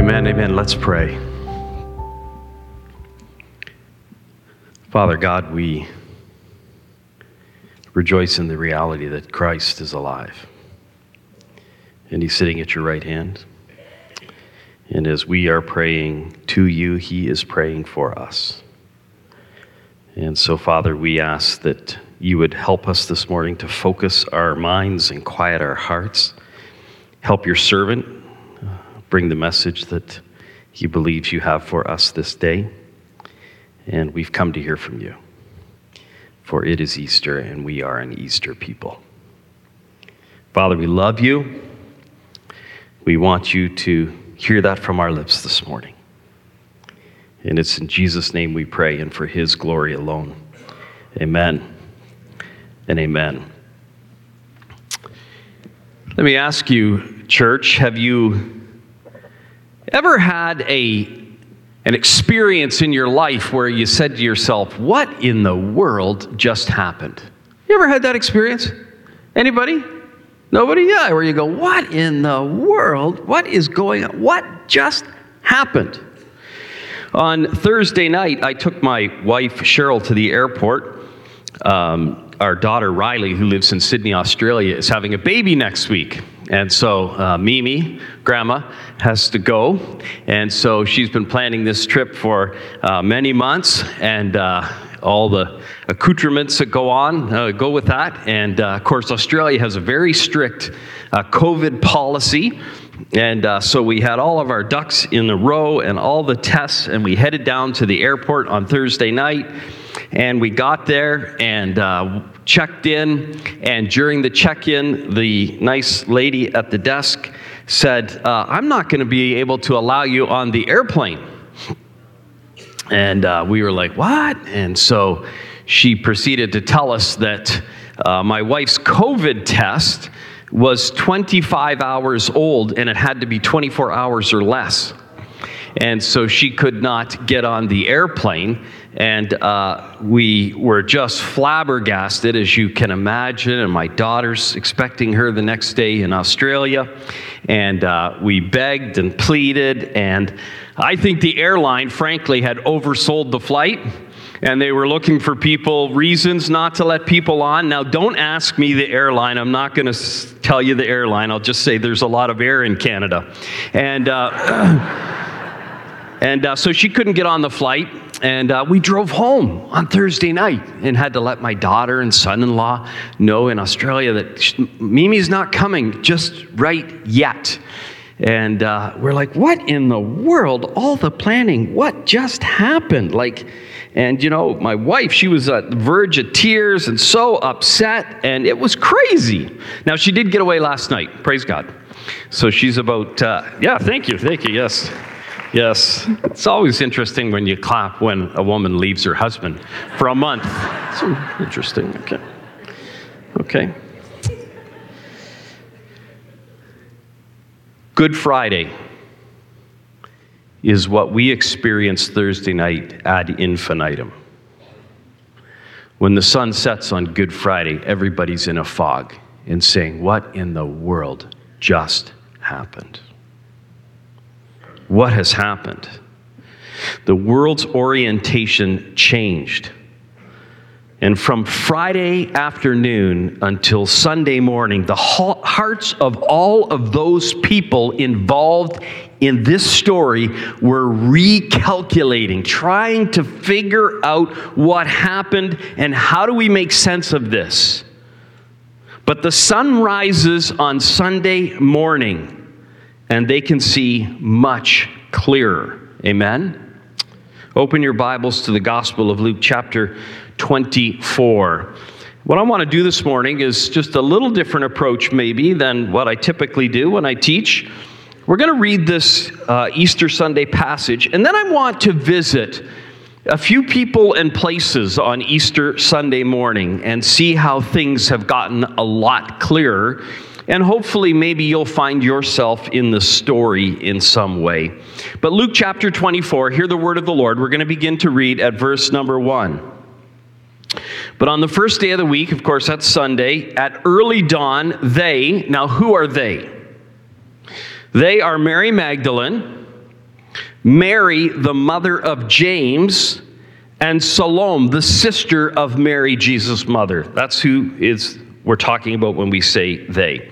Amen, amen. Let's pray. Father God, we rejoice in the reality that Christ is alive and he's sitting at your right hand. And as we are praying to you, he is praying for us. And so, Father, we ask that you would help us this morning to focus our minds and quiet our hearts. Help your servant bring the message that he believes you have for us this day. And we've come to hear from you. For it is Easter, and we are an Easter people. Father, we love you. We want you to hear that from our lips this morning. And it's in Jesus' name we pray and for his glory alone. Amen and amen. Let me ask you, church, have you ever had a an experience in your life where you said to yourself, "What in the world just happened?" You ever had that experience? Anybody? Nobody? Yeah, where you go, "What in the world? What is going on? What just happened?" On Thursday night, I took my wife Cheryl to the airport. Um, our daughter Riley, who lives in Sydney, Australia, is having a baby next week. And so uh, Mimi, grandma, has to go. And so she's been planning this trip for uh, many months. And uh, all the accoutrements that go on uh, go with that. And uh, of course, Australia has a very strict uh, COVID policy. And uh, so we had all of our ducks in a row and all the tests, and we headed down to the airport on Thursday night. And we got there and uh, checked in. And during the check in, the nice lady at the desk said, uh, I'm not going to be able to allow you on the airplane. And uh, we were like, What? And so she proceeded to tell us that uh, my wife's COVID test was 25 hours old and it had to be 24 hours or less. And so she could not get on the airplane. And uh, we were just flabbergasted, as you can imagine. And my daughter's expecting her the next day in Australia. And uh, we begged and pleaded. And I think the airline, frankly, had oversold the flight and they were looking for people, reasons not to let people on. Now, don't ask me the airline. I'm not going to tell you the airline. I'll just say there's a lot of air in Canada. And, uh, and uh, so she couldn't get on the flight. And uh, we drove home on Thursday night and had to let my daughter and son in law know in Australia that Mimi's not coming just right yet. And uh, we're like, what in the world? All the planning, what just happened? Like, and you know, my wife, she was at the verge of tears and so upset, and it was crazy. Now, she did get away last night, praise God. So she's about, uh, yeah, thank you, thank you, yes. Yes, it's always interesting when you clap when a woman leaves her husband for a month. Interesting, okay. Okay. Good Friday is what we experienced Thursday night ad infinitum. When the sun sets on Good Friday, everybody's in a fog and saying, What in the world just happened? What has happened? The world's orientation changed. And from Friday afternoon until Sunday morning, the hearts of all of those people involved in this story were recalculating, trying to figure out what happened and how do we make sense of this. But the sun rises on Sunday morning and they can see much clearer. Amen? Open your Bibles to the Gospel of Luke, chapter 24. What I want to do this morning is just a little different approach, maybe, than what I typically do when I teach. We're going to read this uh, Easter Sunday passage, and then I want to visit a few people and places on Easter Sunday morning and see how things have gotten a lot clearer. And hopefully, maybe you'll find yourself in the story in some way. But Luke chapter 24, hear the word of the Lord. We're going to begin to read at verse number 1. But on the first day of the week, of course, that's Sunday, at early dawn, they, now who are they? They are Mary Magdalene, Mary, the mother of James, and Salome, the sister of Mary, Jesus' mother. That's who is we're talking about when we say they.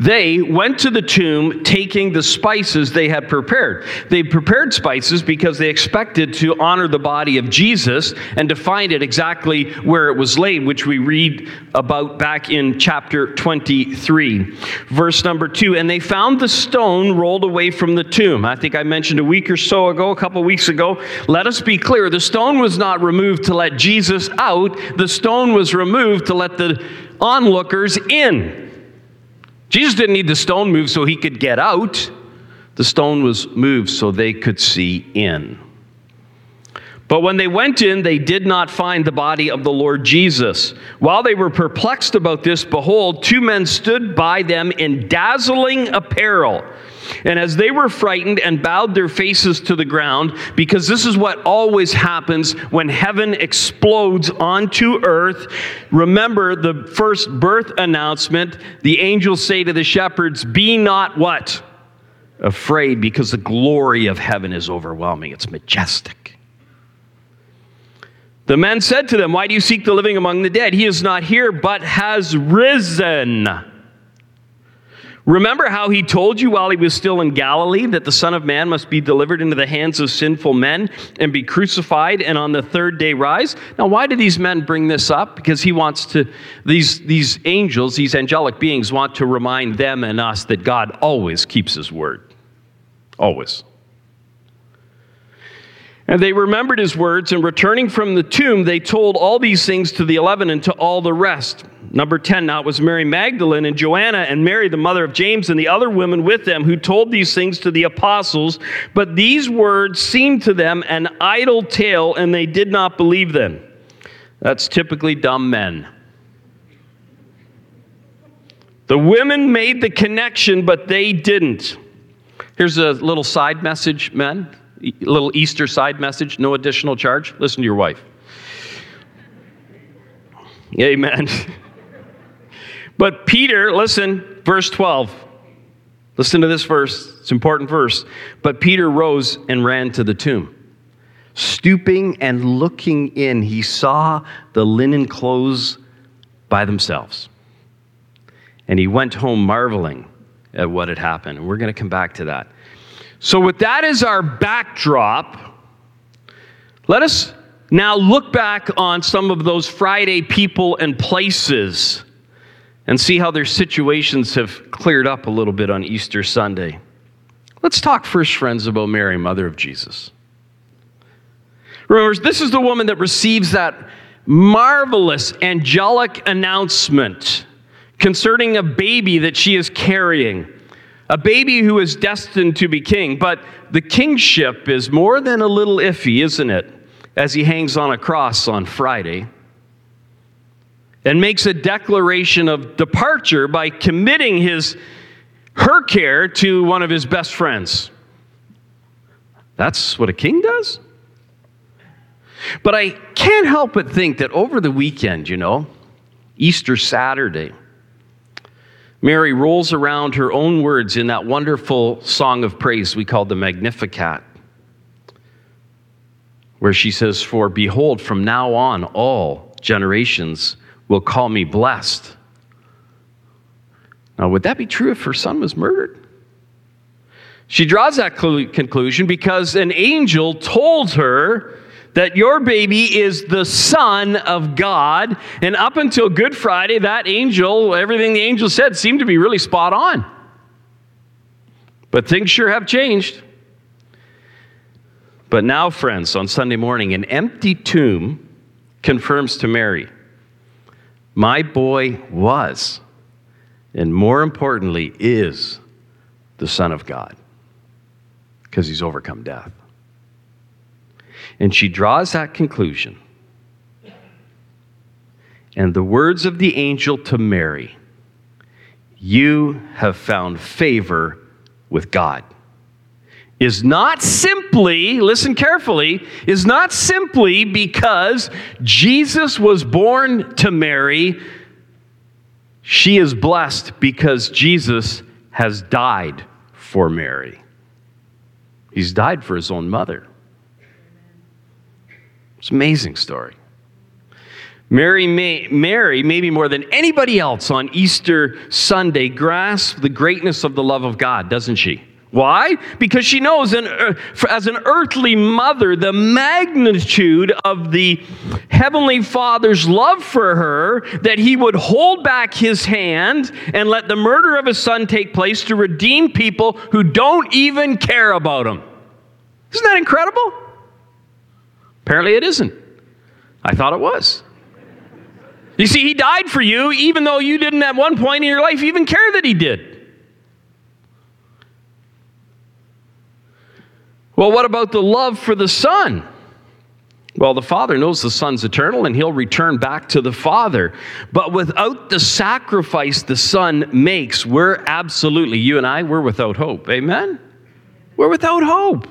They went to the tomb taking the spices they had prepared. They prepared spices because they expected to honor the body of Jesus and to find it exactly where it was laid, which we read about back in chapter 23, verse number 2. And they found the stone rolled away from the tomb. I think I mentioned a week or so ago, a couple weeks ago. Let us be clear the stone was not removed to let Jesus out, the stone was removed to let the onlookers in. Jesus didn't need the stone moved so he could get out. The stone was moved so they could see in. But when they went in, they did not find the body of the Lord Jesus. While they were perplexed about this, behold, two men stood by them in dazzling apparel. And as they were frightened and bowed their faces to the ground, because this is what always happens when heaven explodes onto earth, remember the first birth announcement the angels say to the shepherds, Be not what? Afraid, because the glory of heaven is overwhelming. It's majestic. The men said to them, Why do you seek the living among the dead? He is not here, but has risen. Remember how he told you while he was still in Galilee that the Son of Man must be delivered into the hands of sinful men and be crucified and on the third day rise? Now, why do these men bring this up? Because he wants to, these, these angels, these angelic beings, want to remind them and us that God always keeps his word. Always. And they remembered his words, and returning from the tomb, they told all these things to the eleven and to all the rest. Number 10, now it was Mary Magdalene and Joanna and Mary, the mother of James, and the other women with them who told these things to the apostles. But these words seemed to them an idle tale, and they did not believe them. That's typically dumb men. The women made the connection, but they didn't. Here's a little side message, men. Little Easter side message, no additional charge. Listen to your wife. Amen. But Peter, listen, verse 12. Listen to this verse. It's an important verse. But Peter rose and ran to the tomb. Stooping and looking in, he saw the linen clothes by themselves. And he went home marveling at what had happened. And we're going to come back to that. So, with that as our backdrop, let us now look back on some of those Friday people and places and see how their situations have cleared up a little bit on Easter Sunday. Let's talk first, friends, about Mary, mother of Jesus. Remember, this is the woman that receives that marvelous angelic announcement concerning a baby that she is carrying, a baby who is destined to be king. But the kingship is more than a little iffy, isn't it? As he hangs on a cross on Friday and makes a declaration of departure by committing his her care to one of his best friends. That's what a king does. But I can't help but think that over the weekend, you know, Easter Saturday, Mary rolls around her own words in that wonderful song of praise we call the Magnificat, where she says, For behold, from now on, all generations will call me blessed. Now, would that be true if her son was murdered? She draws that conclusion because an angel told her that your baby is the Son of God. And up until Good Friday, that angel, everything the angel said seemed to be really spot on. But things sure have changed. But now, friends, on Sunday morning, an empty tomb confirms to Mary my boy was, and more importantly, is the Son of God because he's overcome death. And she draws that conclusion. And the words of the angel to Mary You have found favor with God is not simply, listen carefully, is not simply because Jesus was born to Mary. She is blessed because Jesus has died for Mary. He's died for his own mother. It's an amazing story. Mary, may, Mary, maybe more than anybody else on Easter Sunday, grasps the greatness of the love of God, doesn't she? Why? Because she knows, an, uh, as an earthly mother, the magnitude of the Heavenly Father's love for her, that He would hold back His hand and let the murder of His Son take place to redeem people who don't even care about Him. Isn't that incredible? Apparently, it isn't. I thought it was. You see, He died for you, even though you didn't at one point in your life even care that He did. Well, what about the love for the Son? Well, the Father knows the Son's eternal and he'll return back to the Father. But without the sacrifice the Son makes, we're absolutely, you and I, we're without hope. Amen? We're without hope.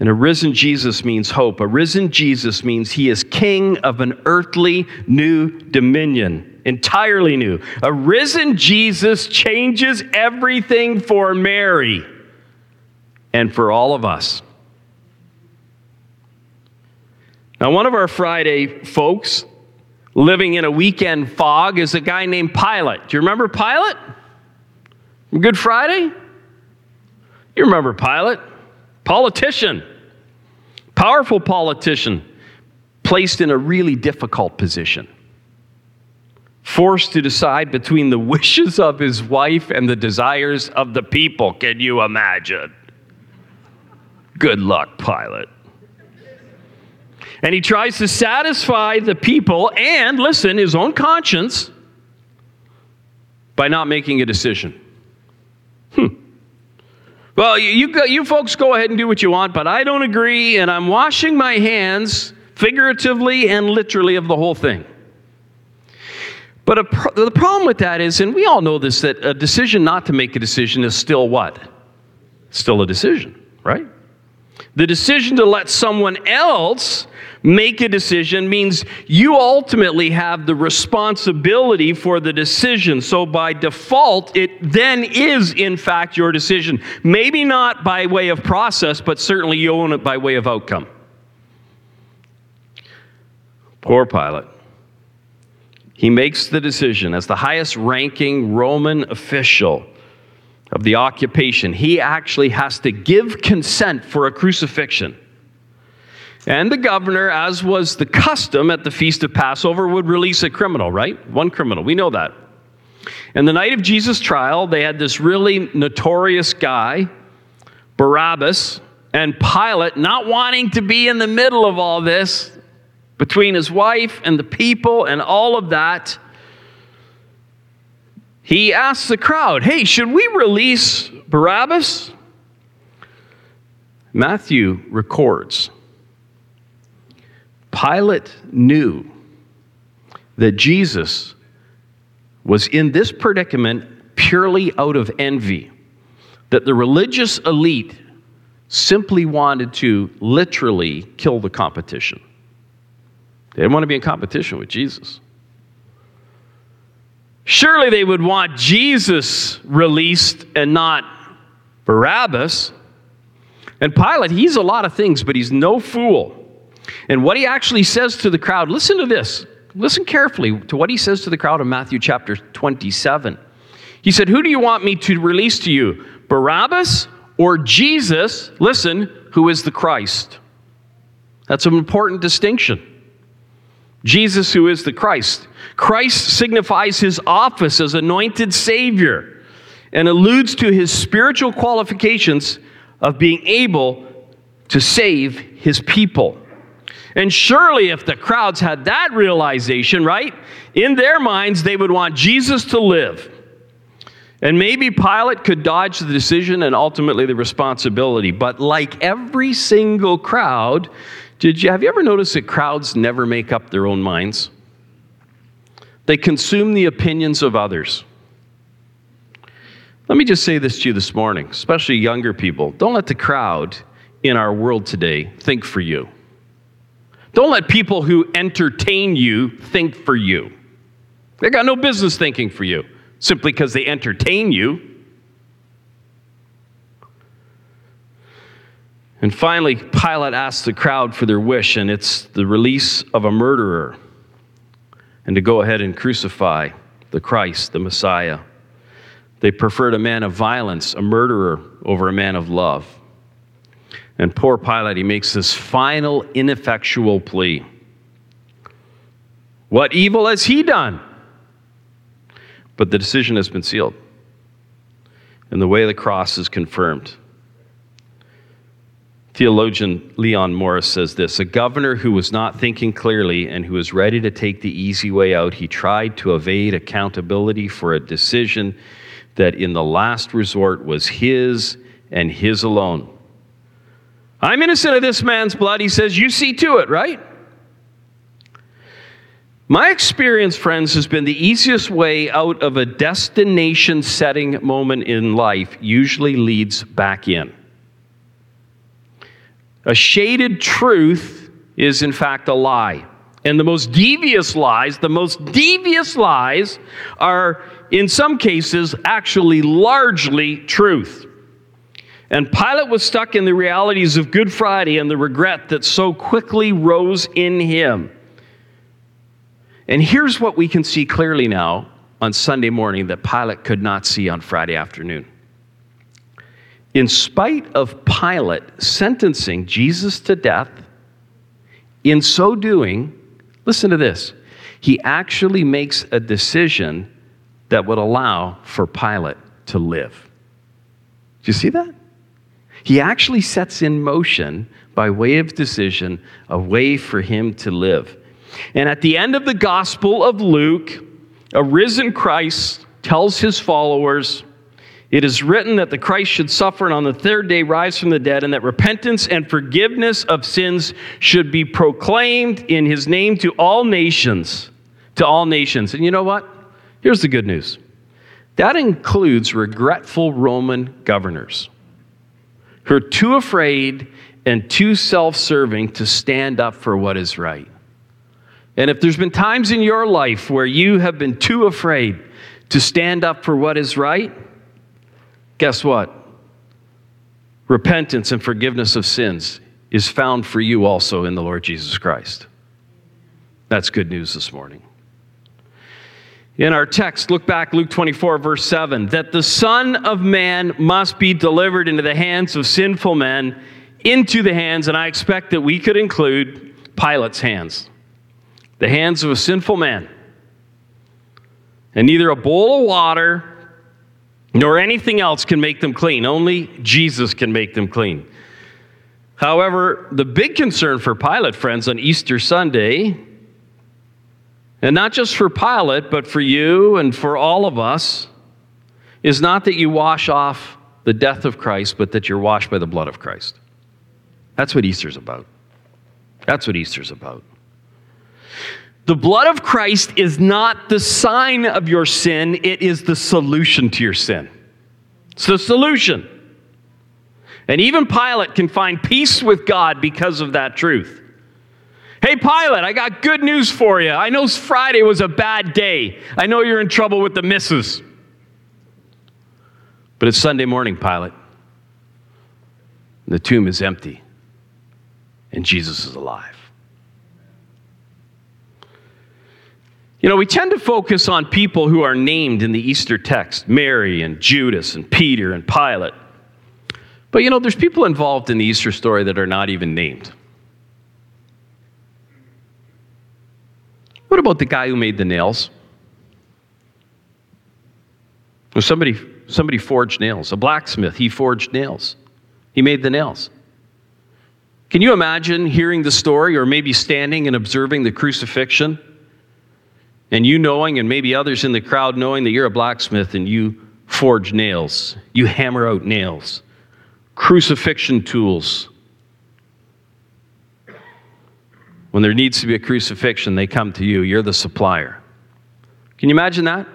And a risen Jesus means hope. A risen Jesus means he is king of an earthly new dominion, entirely new. A risen Jesus changes everything for Mary and for all of us. Now, one of our Friday folks living in a weekend fog is a guy named Pilate. Do you remember Pilate? Good Friday? You remember Pilate? Politician, powerful politician, placed in a really difficult position. Forced to decide between the wishes of his wife and the desires of the people. Can you imagine? Good luck, Pilate. And he tries to satisfy the people and, listen, his own conscience by not making a decision. Well, you, you, you folks go ahead and do what you want, but I don't agree, and I'm washing my hands figuratively and literally of the whole thing. But a, the problem with that is, and we all know this, that a decision not to make a decision is still what? Still a decision, right? The decision to let someone else make a decision means you ultimately have the responsibility for the decision. So by default, it then is, in fact, your decision. Maybe not by way of process, but certainly you own it by way of outcome. Poor Pilate. He makes the decision as the highest ranking Roman official of the occupation, he actually has to give consent for a crucifixion. And the governor, as was the custom at the Feast of Passover, would release a criminal, right? One criminal. We know that. And the night of Jesus' trial, they had this really notorious guy, Barabbas, and Pilate, not wanting to be in the middle of all this between his wife and the people and all of that he asks the crowd, Hey, should we release Barabbas? Matthew records Pilate knew that Jesus was in this predicament purely out of envy, that the religious elite simply wanted to literally kill the competition. They didn't want to be in competition with Jesus. Surely they would want Jesus released and not Barabbas. And Pilate, he's a lot of things, but he's no fool. And what he actually says to the crowd, listen to this. Listen carefully to what he says to the crowd in Matthew chapter 27. He said, Who do you want me to release to you? Barabbas or Jesus, listen, who is the Christ? That's an important distinction. Jesus, who is the Christ. Christ signifies his office as anointed Savior and alludes to his spiritual qualifications of being able to save his people. And surely, if the crowds had that realization, right, in their minds, they would want Jesus to live. And maybe Pilate could dodge the decision and ultimately the responsibility. But like every single crowd, did you, have you ever noticed that crowds never make up their own minds? They consume the opinions of others. Let me just say this to you this morning, especially younger people. Don't let the crowd in our world today think for you. Don't let people who entertain you think for you. They got no business thinking for you simply because they entertain you. And finally, Pilate asks the crowd for their wish, and it's the release of a murderer and to go ahead and crucify the Christ, the Messiah. They preferred a man of violence, a murderer, over a man of love. And poor Pilate, he makes this final ineffectual plea. What evil has he done? But the decision has been sealed, and the way of the cross is confirmed. Theologian Leon Morris says this A governor who was not thinking clearly and who was ready to take the easy way out, he tried to evade accountability for a decision that in the last resort was his and his alone. I'm innocent of this man's blood. He says, You see to it, right? My experience, friends, has been the easiest way out of a destination setting moment in life usually leads back in. A shaded truth is, in fact, a lie. And the most devious lies, the most devious lies are, in some cases, actually largely truth. And Pilate was stuck in the realities of Good Friday and the regret that so quickly rose in him. And here's what we can see clearly now on Sunday morning that Pilate could not see on Friday afternoon. In spite of Pilate sentencing Jesus to death, in so doing, listen to this, he actually makes a decision that would allow for Pilate to live. Do you see that? He actually sets in motion, by way of decision, a way for him to live. And at the end of the Gospel of Luke, a risen Christ tells his followers, It is written that the Christ should suffer and on the third day rise from the dead, and that repentance and forgiveness of sins should be proclaimed in his name to all nations. To all nations. And you know what? Here's the good news that includes regretful Roman governors who are too afraid and too self serving to stand up for what is right. And if there's been times in your life where you have been too afraid to stand up for what is right, guess what? Repentance and forgiveness of sins is found for you also in the Lord Jesus Christ. That's good news this morning. In our text, look back, Luke 24, verse 7, that the Son of Man must be delivered into the hands of sinful men, into the hands, and I expect that we could include Pilate's hands, the hands of a sinful man. And neither a bowl of water nor anything else can make them clean. Only Jesus can make them clean. However, the big concern for Pilate, friends, on Easter Sunday and not just for Pilate, but for you and for all of us, is not that you wash off the death of Christ, but that you're washed by the blood of Christ. That's what Easter's about. That's what Easter's about. The blood of Christ is not the sign of your sin, it is the solution to your sin. It's the solution. And even Pilate can find peace with God because of that truth. Hey, Pilate, I got good news for you. I know Friday was a bad day. I know you're in trouble with the missus. But it's Sunday morning, Pilate. The tomb is empty, and Jesus is alive. You know, we tend to focus on people who are named in the Easter text Mary and Judas and Peter and Pilate. But you know, there's people involved in the Easter story that are not even named. What about the guy who made the nails? Well, somebody, somebody forged nails. A blacksmith, he forged nails. He made the nails. Can you imagine hearing the story or maybe standing and observing the crucifixion? And you knowing, and maybe others in the crowd knowing that you're a blacksmith and you forge nails, you hammer out nails, crucifixion tools, When there needs to be a crucifixion, they come to you. You're the supplier. Can you imagine that?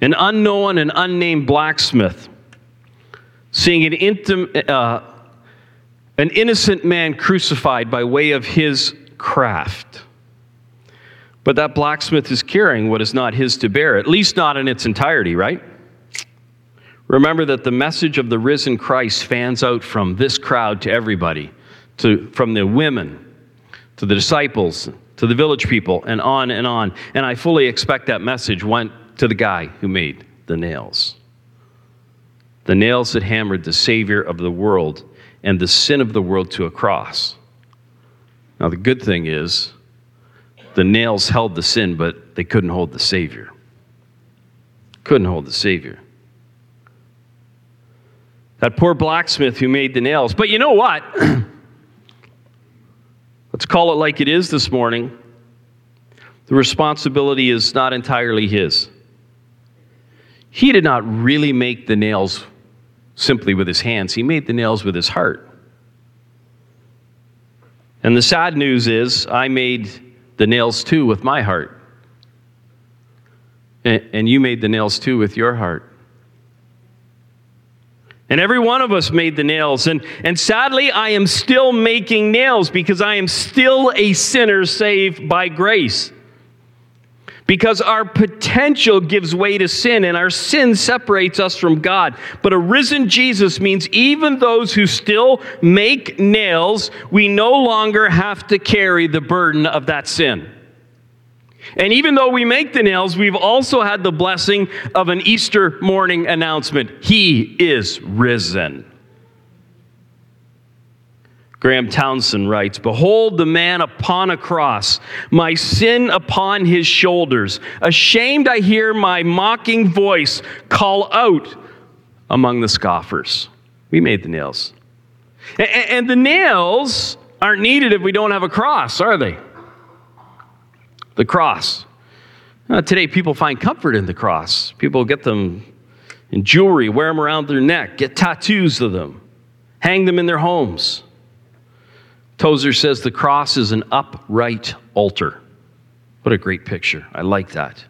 An unknown and unnamed blacksmith seeing an, intim- uh, an innocent man crucified by way of his craft. But that blacksmith is carrying what is not his to bear, at least not in its entirety, right? Remember that the message of the risen Christ fans out from this crowd to everybody, to, from the women to the disciples to the village people, and on and on. And I fully expect that message went to the guy who made the nails. The nails that hammered the Savior of the world and the sin of the world to a cross. Now, the good thing is, the nails held the sin, but they couldn't hold the Savior. Couldn't hold the Savior. That poor blacksmith who made the nails. But you know what? Let's call it like it is this morning. The responsibility is not entirely his. He did not really make the nails simply with his hands, he made the nails with his heart. And the sad news is, I made the nails too with my heart. And you made the nails too with your heart. And every one of us made the nails. And, and sadly, I am still making nails because I am still a sinner saved by grace. Because our potential gives way to sin and our sin separates us from God. But a risen Jesus means even those who still make nails, we no longer have to carry the burden of that sin. And even though we make the nails, we've also had the blessing of an Easter morning announcement He is risen. Graham Townsend writes Behold the man upon a cross, my sin upon his shoulders. Ashamed, I hear my mocking voice call out among the scoffers. We made the nails. And the nails aren't needed if we don't have a cross, are they? The cross. Uh, today, people find comfort in the cross. People get them in jewelry, wear them around their neck, get tattoos of them, hang them in their homes. Tozer says the cross is an upright altar. What a great picture. I like that.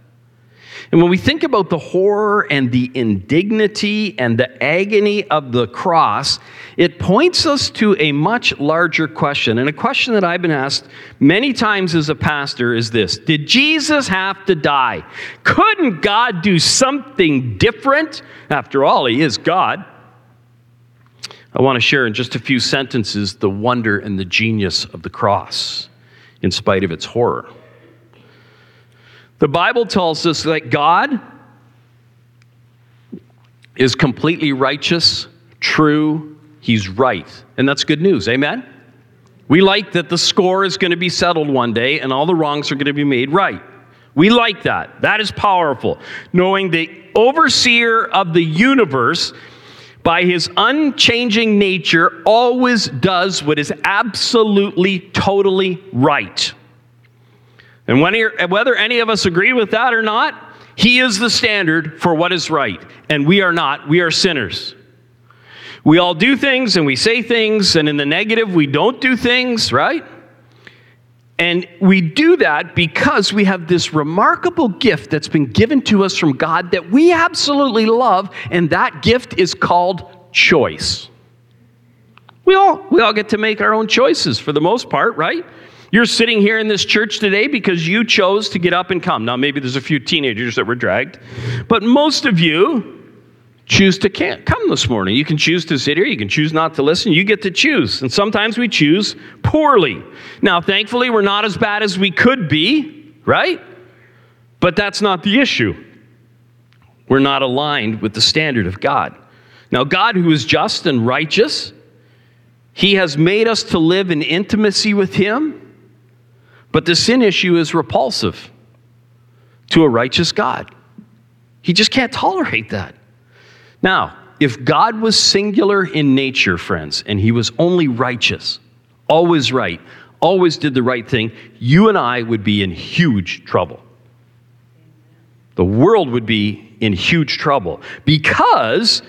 And when we think about the horror and the indignity and the agony of the cross, it points us to a much larger question. And a question that I've been asked many times as a pastor is this Did Jesus have to die? Couldn't God do something different? After all, He is God. I want to share in just a few sentences the wonder and the genius of the cross, in spite of its horror. The Bible tells us that God is completely righteous, true, He's right. And that's good news. Amen? We like that the score is going to be settled one day and all the wrongs are going to be made right. We like that. That is powerful. Knowing the overseer of the universe, by his unchanging nature, always does what is absolutely, totally right. And whether any of us agree with that or not, he is the standard for what is right. And we are not. We are sinners. We all do things and we say things, and in the negative, we don't do things, right? And we do that because we have this remarkable gift that's been given to us from God that we absolutely love, and that gift is called choice. We all, we all get to make our own choices for the most part, right? You're sitting here in this church today because you chose to get up and come. Now, maybe there's a few teenagers that were dragged, but most of you choose to come this morning. You can choose to sit here, you can choose not to listen. You get to choose. And sometimes we choose poorly. Now, thankfully, we're not as bad as we could be, right? But that's not the issue. We're not aligned with the standard of God. Now, God, who is just and righteous, He has made us to live in intimacy with Him but the sin issue is repulsive to a righteous God. He just can't tolerate that. Now, if God was singular in nature, friends, and he was only righteous, always right, always did the right thing, you and I would be in huge trouble. The world would be in huge trouble because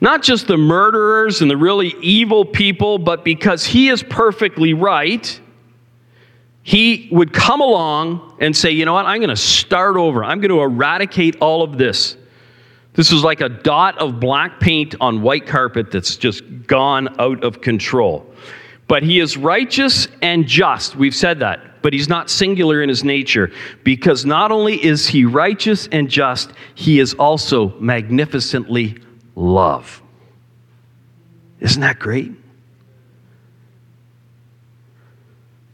not just the murderers and the really evil people, but because he is perfectly right he would come along and say, You know what? I'm going to start over. I'm going to eradicate all of this. This is like a dot of black paint on white carpet that's just gone out of control. But he is righteous and just. We've said that. But he's not singular in his nature because not only is he righteous and just, he is also magnificently love. Isn't that great?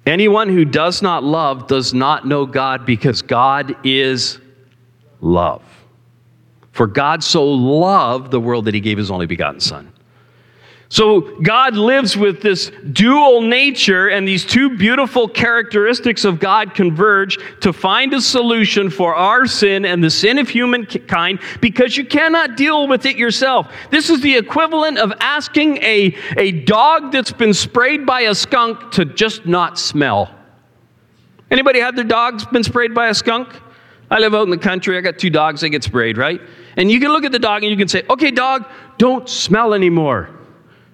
Anyone who does not love does not know God because God is love. For God so loved the world that he gave his only begotten Son. So God lives with this dual nature, and these two beautiful characteristics of God converge to find a solution for our sin and the sin of humankind because you cannot deal with it yourself. This is the equivalent of asking a, a dog that's been sprayed by a skunk to just not smell. Anybody had their dogs been sprayed by a skunk? I live out in the country. I got two dogs. They get sprayed, right? And you can look at the dog and you can say, okay, dog, don't smell anymore.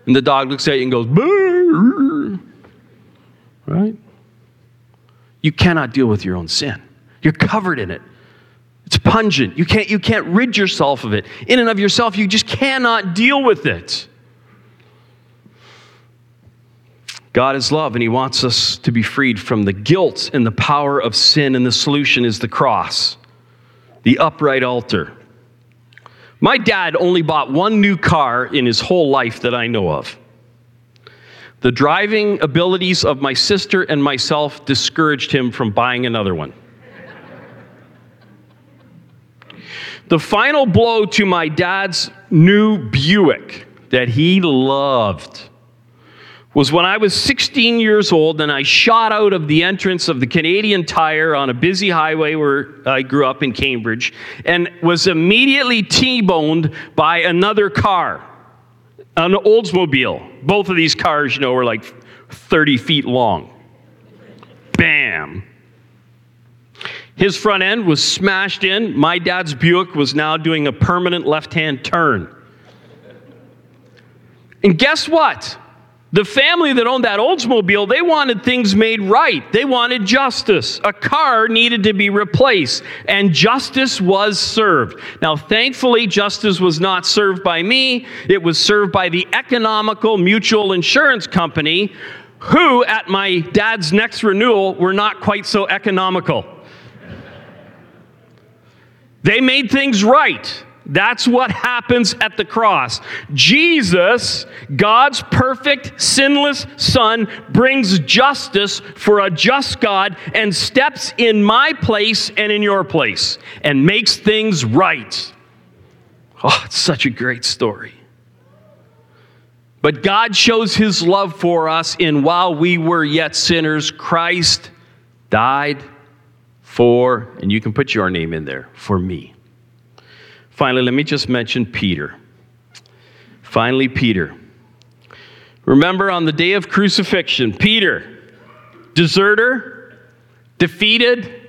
And the dog looks at you and goes, Burr. right? You cannot deal with your own sin. You're covered in it. It's pungent. You can't, you can't rid yourself of it. In and of yourself, you just cannot deal with it. God is love, and He wants us to be freed from the guilt and the power of sin, and the solution is the cross, the upright altar. My dad only bought one new car in his whole life that I know of. The driving abilities of my sister and myself discouraged him from buying another one. the final blow to my dad's new Buick that he loved was when I was 16 years old and I shot out of the entrance of the Canadian Tire on a busy highway where I grew up in Cambridge and was immediately T boned by another car, an Oldsmobile. Both of these cars, you know, were like 30 feet long. Bam. His front end was smashed in. My dad's Buick was now doing a permanent left hand turn. And guess what? The family that owned that Oldsmobile, they wanted things made right. They wanted justice. A car needed to be replaced, and justice was served. Now, thankfully, justice was not served by me, it was served by the Economical Mutual Insurance Company, who, at my dad's next renewal, were not quite so economical. They made things right. That's what happens at the cross. Jesus, God's perfect, sinless Son, brings justice for a just God and steps in my place and in your place and makes things right. Oh, it's such a great story. But God shows his love for us in while we were yet sinners, Christ died for, and you can put your name in there, for me. Finally, let me just mention Peter. Finally, Peter. Remember on the day of crucifixion, Peter, deserter, defeated,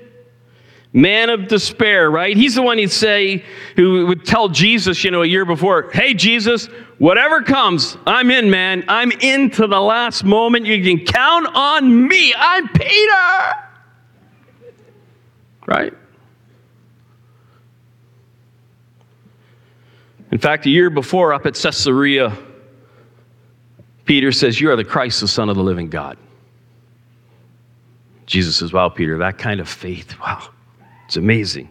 man of despair, right? He's the one he'd say, who would tell Jesus, you know, a year before, hey, Jesus, whatever comes, I'm in, man. I'm in to the last moment. You can count on me. I'm Peter. Right? In fact, a year before, up at Caesarea, Peter says, You are the Christ, the Son of the living God. Jesus says, Wow, Peter, that kind of faith, wow, it's amazing.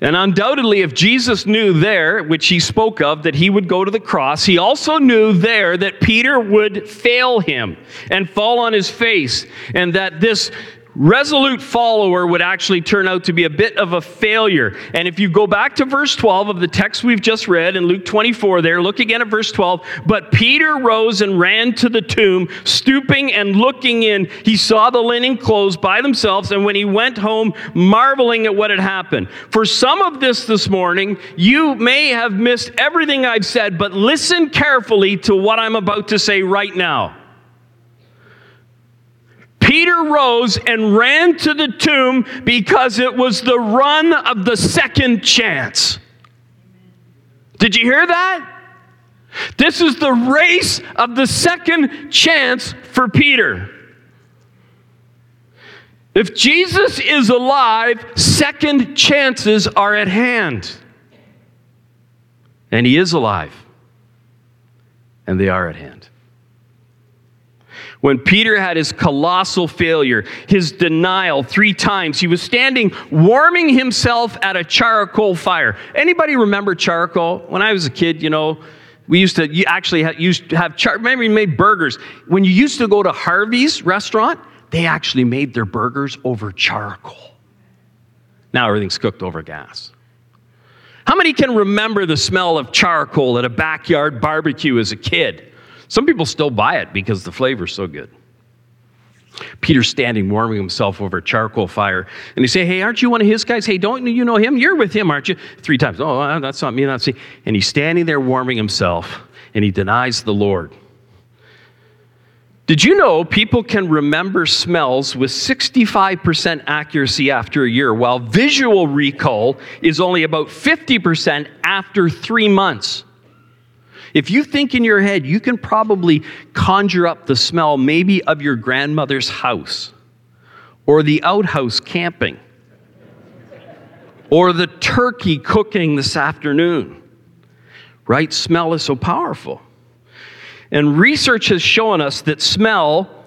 And undoubtedly, if Jesus knew there, which he spoke of, that he would go to the cross, he also knew there that Peter would fail him and fall on his face, and that this resolute follower would actually turn out to be a bit of a failure. And if you go back to verse 12 of the text we've just read in Luke 24 there, look again at verse 12. But Peter rose and ran to the tomb, stooping and looking in. He saw the linen clothes by themselves, and when he went home, marveling at what had happened. For some of this this morning, you may have missed everything I've said, but listen carefully to what I'm about to say right now. Peter rose and ran to the tomb because it was the run of the second chance. Did you hear that? This is the race of the second chance for Peter. If Jesus is alive, second chances are at hand. And he is alive. And they are at hand. When Peter had his colossal failure, his denial three times, he was standing warming himself at a charcoal fire. Anybody remember charcoal? When I was a kid, you know, we used to you actually have, used to have char- remember we made burgers. When you used to go to Harvey's restaurant, they actually made their burgers over charcoal. Now everything's cooked over gas. How many can remember the smell of charcoal at a backyard barbecue as a kid? Some people still buy it because the flavor's so good. Peter's standing warming himself over a charcoal fire. And they say, Hey, aren't you one of his guys? Hey, don't you know him? You're with him, aren't you? Three times. Oh, uh, that's not me, not see. And he's standing there warming himself, and he denies the Lord. Did you know people can remember smells with 65% accuracy after a year, while visual recall is only about 50% after three months? If you think in your head, you can probably conjure up the smell maybe of your grandmother's house, or the outhouse camping, or the turkey cooking this afternoon. Right? Smell is so powerful. And research has shown us that smell,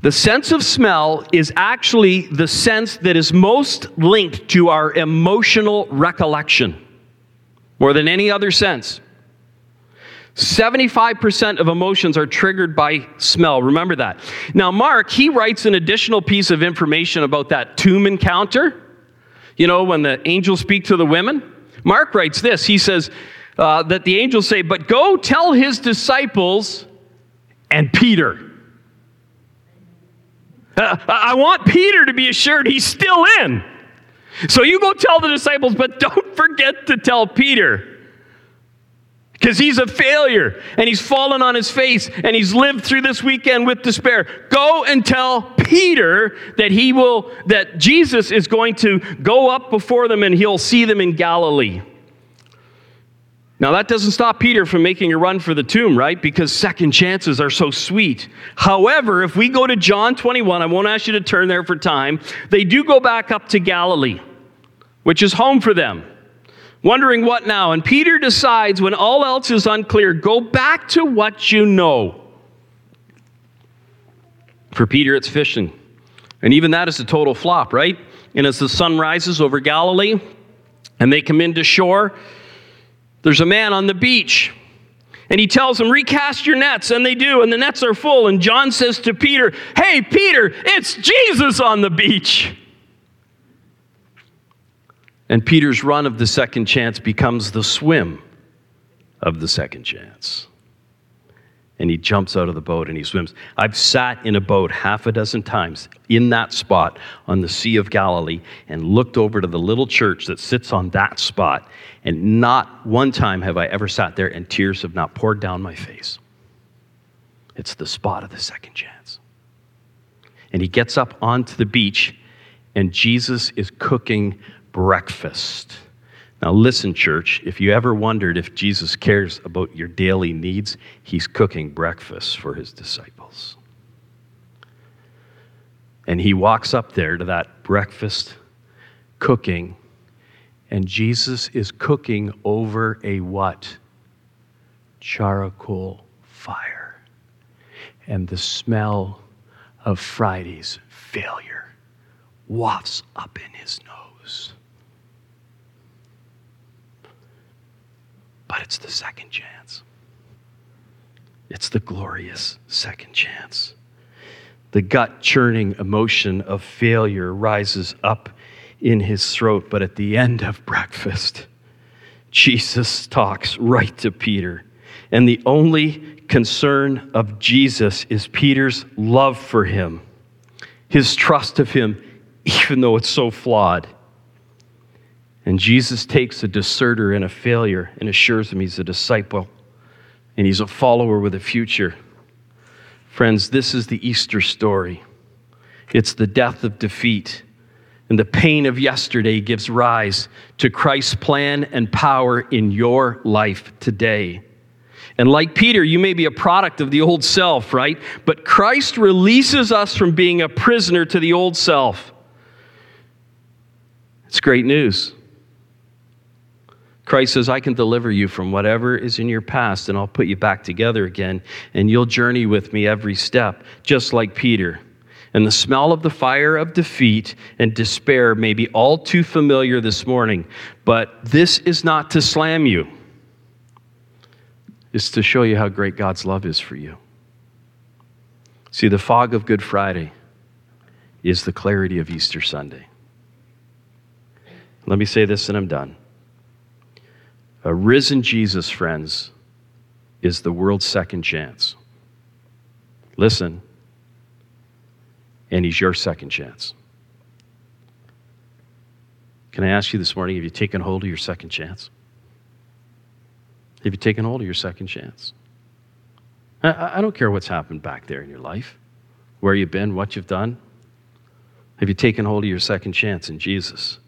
the sense of smell, is actually the sense that is most linked to our emotional recollection more than any other sense. 75% of emotions are triggered by smell. Remember that. Now, Mark, he writes an additional piece of information about that tomb encounter. You know, when the angels speak to the women. Mark writes this. He says uh, that the angels say, But go tell his disciples and Peter. Uh, I want Peter to be assured he's still in. So you go tell the disciples, but don't forget to tell Peter because he's a failure and he's fallen on his face and he's lived through this weekend with despair. Go and tell Peter that he will, that Jesus is going to go up before them and he'll see them in Galilee. Now, that doesn't stop Peter from making a run for the tomb, right? Because second chances are so sweet. However, if we go to John 21, I won't ask you to turn there for time, they do go back up to Galilee, which is home for them. Wondering what now? And Peter decides when all else is unclear, go back to what you know. For Peter, it's fishing. And even that is a total flop, right? And as the sun rises over Galilee and they come into shore, there's a man on the beach. And he tells them, recast your nets. And they do. And the nets are full. And John says to Peter, Hey, Peter, it's Jesus on the beach. And Peter's run of the second chance becomes the swim of the second chance. And he jumps out of the boat and he swims. I've sat in a boat half a dozen times in that spot on the Sea of Galilee and looked over to the little church that sits on that spot. And not one time have I ever sat there and tears have not poured down my face. It's the spot of the second chance. And he gets up onto the beach and Jesus is cooking breakfast. Now, listen, church, if you ever wondered if Jesus cares about your daily needs, he's cooking breakfast for his disciples. And he walks up there to that breakfast cooking, and Jesus is cooking over a what? Charcoal fire. And the smell of Friday's failure wafts up in his nose. But it's the second chance. It's the glorious second chance. The gut churning emotion of failure rises up in his throat, but at the end of breakfast, Jesus talks right to Peter. And the only concern of Jesus is Peter's love for him, his trust of him, even though it's so flawed. And Jesus takes a deserter and a failure and assures him he's a disciple and he's a follower with a future. Friends, this is the Easter story. It's the death of defeat. And the pain of yesterday gives rise to Christ's plan and power in your life today. And like Peter, you may be a product of the old self, right? But Christ releases us from being a prisoner to the old self. It's great news. Christ says, I can deliver you from whatever is in your past, and I'll put you back together again, and you'll journey with me every step, just like Peter. And the smell of the fire of defeat and despair may be all too familiar this morning, but this is not to slam you, it's to show you how great God's love is for you. See, the fog of Good Friday is the clarity of Easter Sunday. Let me say this and I'm done. A risen Jesus, friends, is the world's second chance. Listen, and he's your second chance. Can I ask you this morning have you taken hold of your second chance? Have you taken hold of your second chance? I, I don't care what's happened back there in your life, where you've been, what you've done. Have you taken hold of your second chance in Jesus?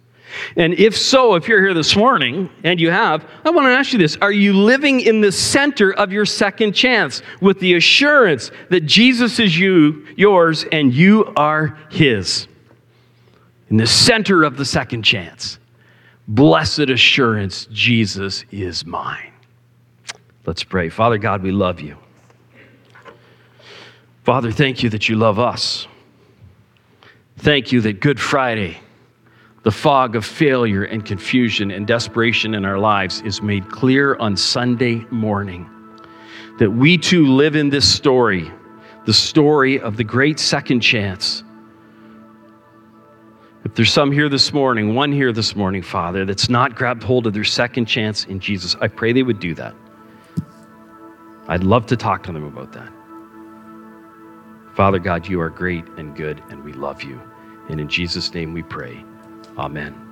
And if so, if you're here this morning and you have, I want to ask you this Are you living in the center of your second chance with the assurance that Jesus is you, yours, and you are his? In the center of the second chance. Blessed assurance, Jesus is mine. Let's pray. Father God, we love you. Father, thank you that you love us. Thank you that Good Friday the fog of failure and confusion and desperation in our lives is made clear on Sunday morning. That we too live in this story, the story of the great second chance. If there's some here this morning, one here this morning, Father, that's not grabbed hold of their second chance in Jesus, I pray they would do that. I'd love to talk to them about that. Father God, you are great and good, and we love you. And in Jesus' name we pray. Amen.